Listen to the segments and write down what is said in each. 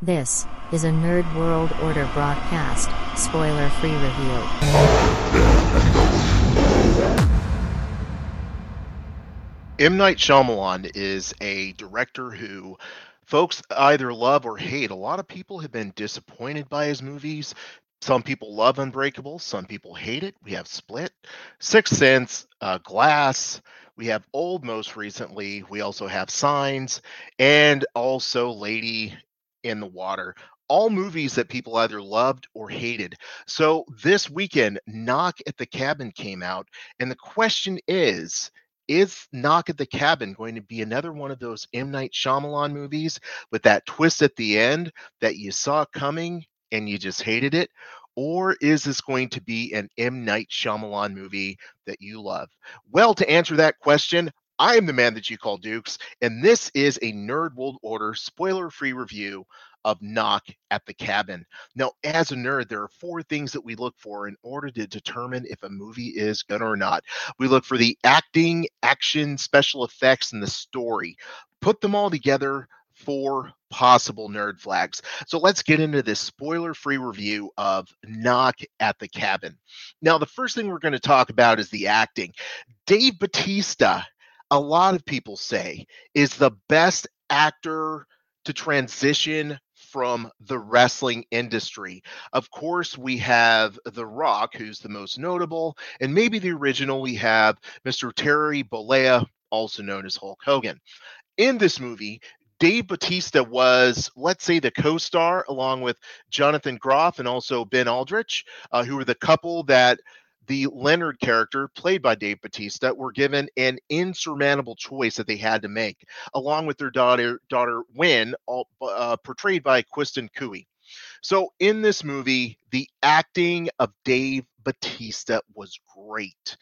This is a Nerd World Order broadcast, spoiler free review. M. Night Shyamalan is a director who folks either love or hate. A lot of people have been disappointed by his movies. Some people love Unbreakable, some people hate it. We have Split, Sixth Sense, uh, Glass. We have Old most recently. We also have Signs and also Lady in the Water. All movies that people either loved or hated. So this weekend, Knock at the Cabin came out. And the question is is Knock at the Cabin going to be another one of those M. Night Shyamalan movies with that twist at the end that you saw coming and you just hated it? Or is this going to be an M. Night Shyamalan movie that you love? Well, to answer that question, I am the man that you call Dukes, and this is a Nerd World Order spoiler free review of Knock at the Cabin. Now, as a nerd, there are four things that we look for in order to determine if a movie is good or not. We look for the acting, action, special effects, and the story. Put them all together for possible nerd flags. So let's get into this spoiler free review of Knock at the Cabin. Now, the first thing we're going to talk about is the acting. Dave Batista, a lot of people say, is the best actor to transition from the wrestling industry. Of course, we have The Rock, who's the most notable, and maybe the original, we have Mr. Terry Bollea, also known as Hulk Hogan. In this movie, Dave Batista was, let's say, the co star along with Jonathan Groff and also Ben Aldridge, uh, who were the couple that the Leonard character, played by Dave Batista, were given an insurmountable choice that they had to make, along with their daughter, daughter Wynn, all, uh, portrayed by Kristen Cui. So, in this movie, the acting of Dave Batista was great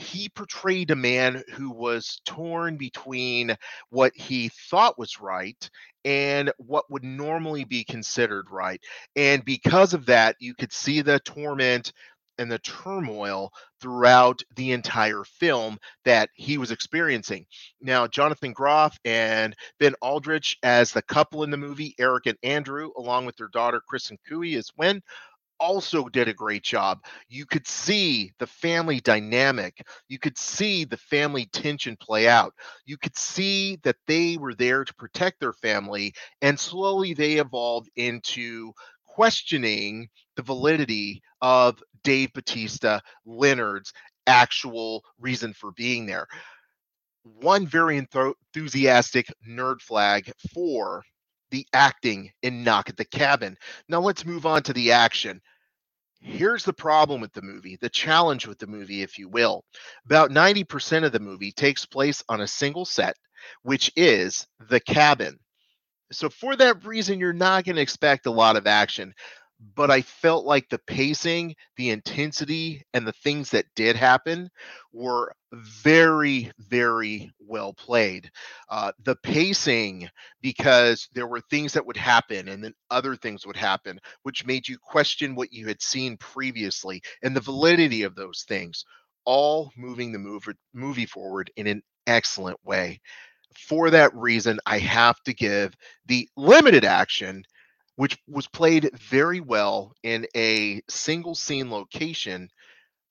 he portrayed a man who was torn between what he thought was right and what would normally be considered right. And because of that, you could see the torment and the turmoil throughout the entire film that he was experiencing. Now, Jonathan Groff and Ben Aldridge as the couple in the movie, Eric and Andrew, along with their daughter Kristen Cui as Wen, also did a great job. You could see the family dynamic. You could see the family tension play out. You could see that they were there to protect their family, and slowly they evolved into questioning the validity of Dave Batista, Leonard's actual reason for being there. One very enthusiastic nerd flag for the acting in Knock at the Cabin. Now let's move on to the action. Here's the problem with the movie, the challenge with the movie, if you will. About 90% of the movie takes place on a single set, which is the cabin. So, for that reason, you're not going to expect a lot of action but I felt like the pacing, the intensity, and the things that did happen were very, very well played. Uh, the pacing, because there were things that would happen and then other things would happen, which made you question what you had seen previously and the validity of those things, all moving the movie forward in an excellent way. For that reason, I have to give the limited action which was played very well in a single scene location,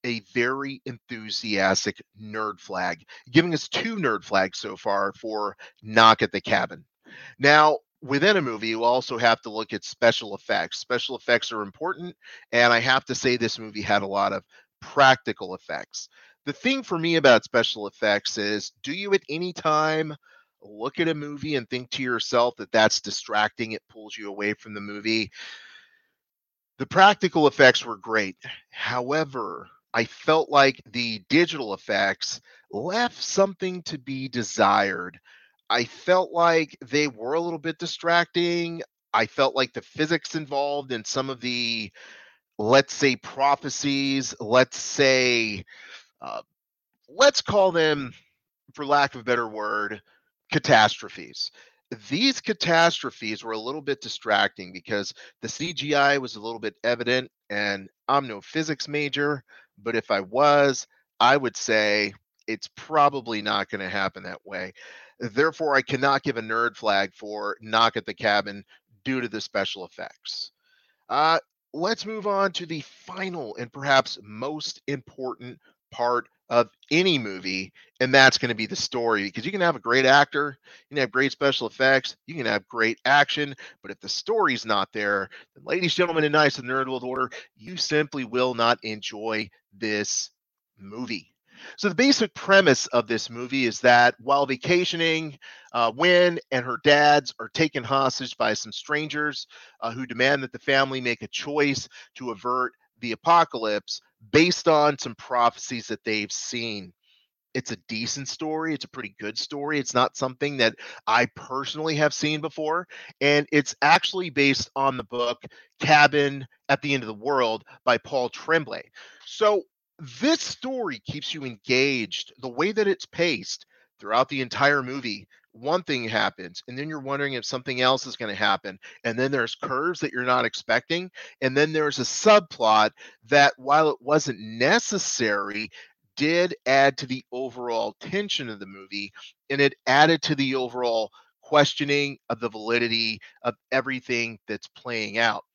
a very enthusiastic nerd flag, giving us two nerd flags so far for Knock at the Cabin. Now, within a movie, you also have to look at special effects. Special effects are important, and I have to say this movie had a lot of practical effects. The thing for me about special effects is do you at any time look at a movie and think to yourself that that's distracting, it pulls you away from the movie. The practical effects were great. However, I felt like the digital effects left something to be desired. I felt like they were a little bit distracting. I felt like the physics involved in some of the, let's say, prophecies, let's say, uh, let's call them, for lack of a better word, catastrophes. These catastrophes were a little bit distracting because the CGI was a little bit evident, and I'm no physics major, but if I was, I would say it's probably not going to happen that way. Therefore, I cannot give a nerd flag for Knock at the Cabin due to the special effects. Uh, let's move on to the final and perhaps most important part of any movie, and that's going to be the story. Because you can have a great actor, you can have great special effects, you can have great action, but if the story's not there, then, ladies, gentlemen, and knights of the Nerd World Order, you simply will not enjoy this movie. So, the basic premise of this movie is that while vacationing, uh, Wynn and her dads are taken hostage by some strangers uh, who demand that the family make a choice to avert the apocalypse based on some prophecies that they've seen. It's a decent story. It's a pretty good story. It's not something that I personally have seen before. And it's actually based on the book Cabin at the End of the World by Paul Tremblay. So this story keeps you engaged. The way that it's paced throughout the entire movie, one thing happens, and then you're wondering if something else is going to happen. And then there's curves that you're not expecting. And then there's a subplot that, while it wasn't necessary, did add to the overall tension of the movie and it added to the overall questioning of the validity of everything that's playing out.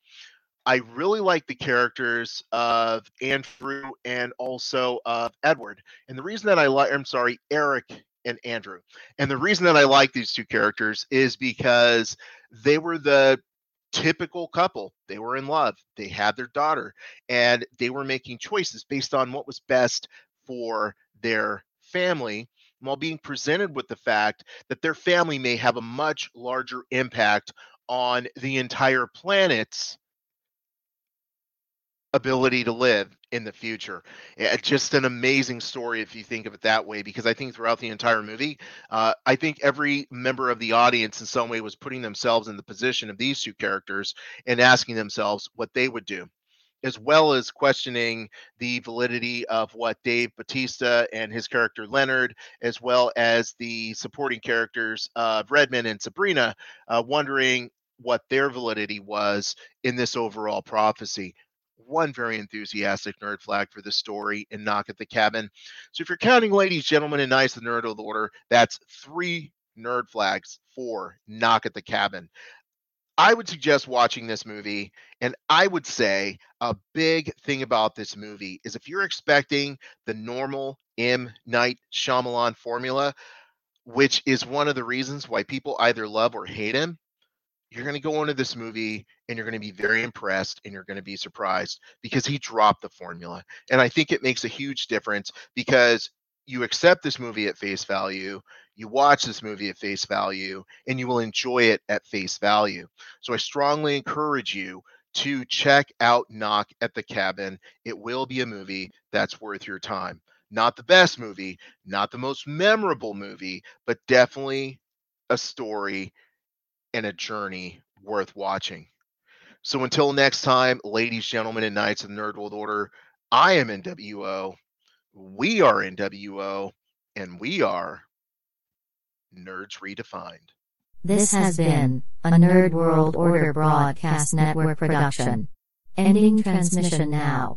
I really like the characters of Andrew and also of Edward. And the reason that I like, I'm sorry, Eric and Andrew. And the reason that I like these two characters is because they were the typical couple. They were in love, they had their daughter, and they were making choices based on what was best for their family while being presented with the fact that their family may have a much larger impact on the entire planet's ability to live in the future. It's just an amazing story if you think of it that way, because I think throughout the entire movie, uh, I think every member of the audience in some way was putting themselves in the position of these two characters and asking themselves what they would do. As well as questioning the validity of what Dave Bautista and his character Leonard, as well as the supporting characters of Redmond and Sabrina, uh, wondering what their validity was in this overall prophecy one very enthusiastic nerd flag for the story and Knock at the Cabin. So if you're counting ladies, gentlemen, and knights, the nerd of the order, that's three nerd flags for Knock at the Cabin. I would suggest watching this movie, and I would say a big thing about this movie is if you're expecting the normal M. Night Shyamalan formula, which is one of the reasons why people either love or hate him, you're going to go into this movie and you're going to be very impressed and you're going to be surprised because he dropped the formula. And I think it makes a huge difference because you accept this movie at face value, you watch this movie at face value, and you will enjoy it at face value. So I strongly encourage you to check out Knock at the Cabin. It will be a movie that's worth your time. Not the best movie, not the most memorable movie, but definitely a story and a journey worth watching. So until next time, ladies, gentlemen, and knights of the Nerd World Order, I am NWO. We are NWO, and we are Nerds Redefined. This has been a Nerd World Order Broadcast Network production. Ending transmission now.